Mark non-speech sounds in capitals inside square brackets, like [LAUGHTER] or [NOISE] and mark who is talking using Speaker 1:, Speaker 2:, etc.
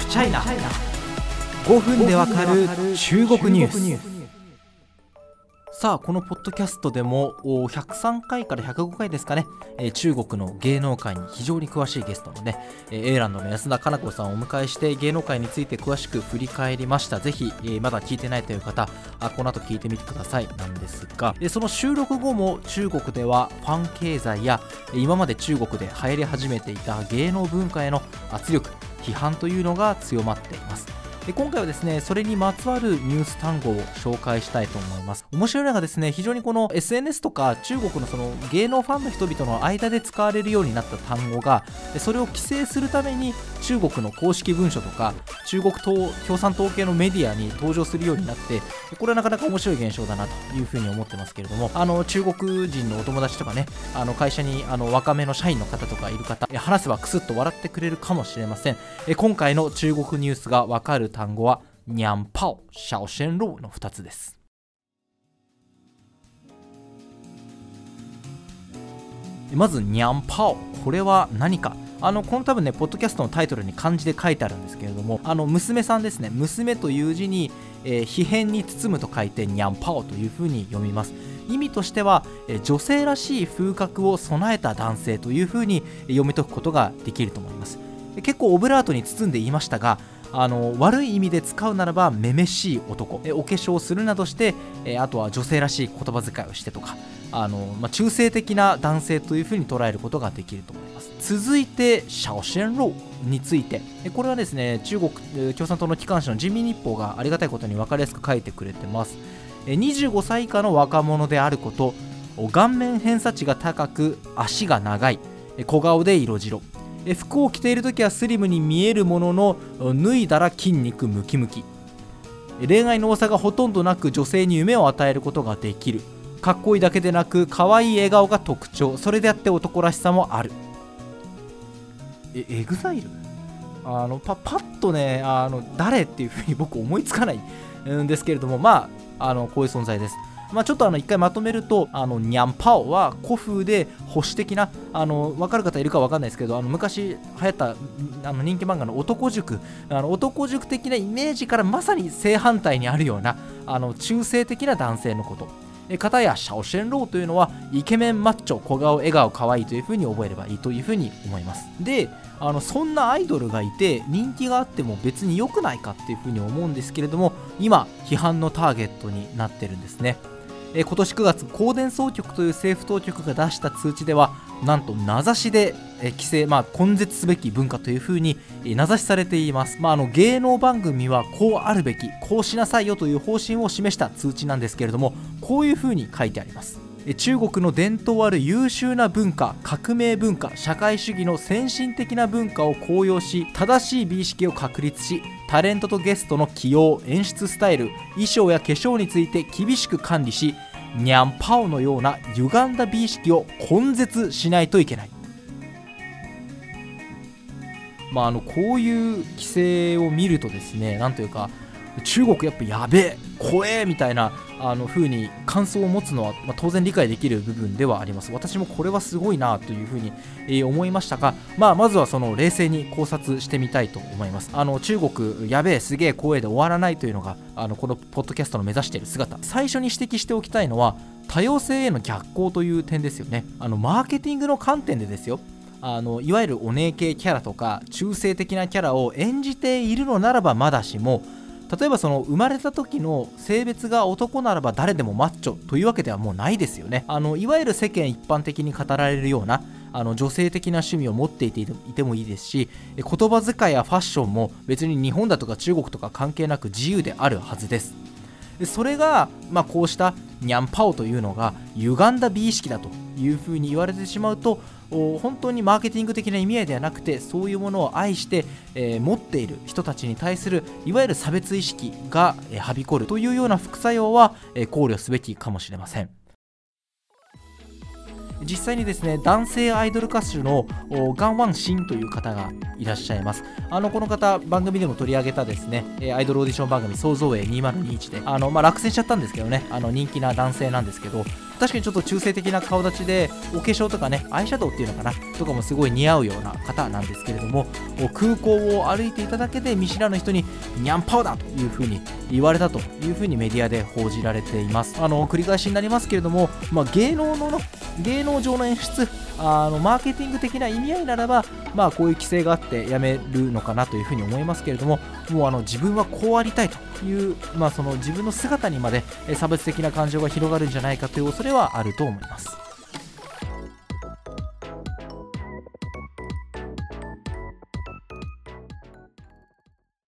Speaker 1: フチャイナ5分でわかる中国ニュース。さあこのポッドキャストでも103回から105回ですかね、え、中国の芸能界に非常に詳しいゲストのね、えー、エーランドの安田かな子さんをお迎えして芸能界について詳しく振り返りました。ぜひ、え、まだ聞いてないという方あこの後聞いてみてください。なんですが、えその収録後も中国ではファン経済や今まで中国で流行り始めていた芸能文化への圧力批判というのが強まっています。で今回はですねそれにまつわるニュース単語を紹介したいと思います。面白いのがですね非常にこの SNS とか中国のその芸能ファンの人々の間で使われるようになった単語がそれを規制するために中国の公式文書とか中国共産党系のメディアに登場するようになってこれはなかなか面白い現象だなというふうに思ってますけれどもあの中国人のお友達とかねあの会社にあの若めの社員の方とかいる方話せばクスッと笑ってくれるかもしれません今回の中国ニュースがわかる単語はニャンパオ、シャオシェンローの2つです。まず、ニャンパオ。これは何か？あのこの多分ね、ポッドキャストのタイトルに漢字で書いてあるんですけれども、あの娘さんですね、娘という字に、えー、皮変に包むと書いて、ニャンパオというふうに読みます。意味としては、えー、女性らしい風格を備えた男性というふうに読み解くことができると思います。結構オブラートに包んで言いましたが、あの悪い意味で使うならばめめしい男お化粧するなどしてあとは女性らしい言葉遣いをしてとかあの、まあ、中性的な男性というふうに捉えることができると思います続いてシャオシェンローについて。これはですね中国共産党の機関紙の人民日報がありがたいことに分かりやすく書いてくれてます。25歳以下の若者であること顔面偏差値が高く足が長い。小顔で色白。服を着ている時はスリムに見えるものの脱いだら筋肉ムキムキ。恋愛の噂がほとんどなく女性に夢を与えることができる。かっこいいだけでなく可愛い笑顔が特徴。それであって男らしさもある。え EXILE？あのパパッとねあの誰っていうふうに僕思いつかない [LAUGHS] んですけれどもまああのこういう存在です。まあ、ちょっとあの一回まとめるとあのニャンパオは古風で保守的なあの分かる方いるか分かんないですけどあの昔流行ったあの人気漫画の男塾。あの男塾的なイメージからまさに正反対にあるようなあの中性的な男性のこと。方やシャオシェンローというのはイケメンマッチョ小顔笑顔可愛いというふうに覚えればいいというふうに思います。であのそんなアイドルがいて人気があっても別に良くないかっていうふうに思うんですけれども今批判のターゲットになってるんですね。え今年9月高電総局という政府当局が出した通知ではなんと名指しで、規制、まあ、根絶すべき文化というふうに、え名指しされています、まあ、あの芸能番組はこうあるべきこうしなさいよという方針を示した通知なんですけれどもこういうふうに書いてあります。中国の伝統ある優秀な文化革命文化社会主義の先進的な文化を高揚し正しい美意識を確立しタレントとゲストの起用演出スタイル衣装や化粧について厳しく管理しニャンパオのような歪んだ美意識を根絶しないといけない。まあ、あのこういう規制を見るとですねなんというか中国やっぱやべえ怖えみたいなあの風に感想を持つのは、まあ、当然理解できる部分ではあります。私もこれはすごいなというふうに、えー、思いましたが、まあ、まずはその冷静に考察してみたいと思います。あの中国やべえすげえ光栄で終わらないというのがあのこのポッドキャストの目指している姿。最初に指摘しておきたいのは多様性への逆行という点ですよね。あのマーケティングの観点でですよ。あのいわゆるお姉系キャラとか中性的なキャラを演じているのならばまだしも例えばその生まれた時の性別が男ならば誰でもマッチョというわけではもうないですよね。あのいわゆる世間一般的に語られるようなあの女性的な趣味を持っていてもいいですし言葉遣いやファッションも別に日本だとか中国とか関係なく自由であるはずです。それが、まあ、こうしたニャンパオというのが歪んだ美意識だというふうに言われてしまうと本当にマーケティング的な意味合いではなくてそういうものを愛して、えー、持っている人たちに対するいわゆる差別意識が、えー、はびこるというような副作用は、えー、考慮すべきかもしれません。実際にですね男性アイドル歌手のガンワンシンという方がいらっしゃいます。あのこの方番組でも取り上げたですねアイドルオーディション番組創造営2021であの、まあ、落選しちゃったんですけどねあの人気な男性なんですけど確かにちょっと中性的な顔立ちでお化粧とかねアイシャドウっていうのかなとかもすごい似合うような方なんですけれども空港を歩いていただけで見知らぬ人にニャンパウだというふうに言われたというふうにメディアで報じられています。あの繰り返しになりますけれども、まあ、芸能の芸能能上の演出あのマーケティング的な意味合いならば、まあ、こういう規制があってやめるのかなというふうに思いますけれどももうあの自分はこうありたいという、まあ、その自分の姿にまで差別的な感情が広がるんじゃないかという恐れはあると思います。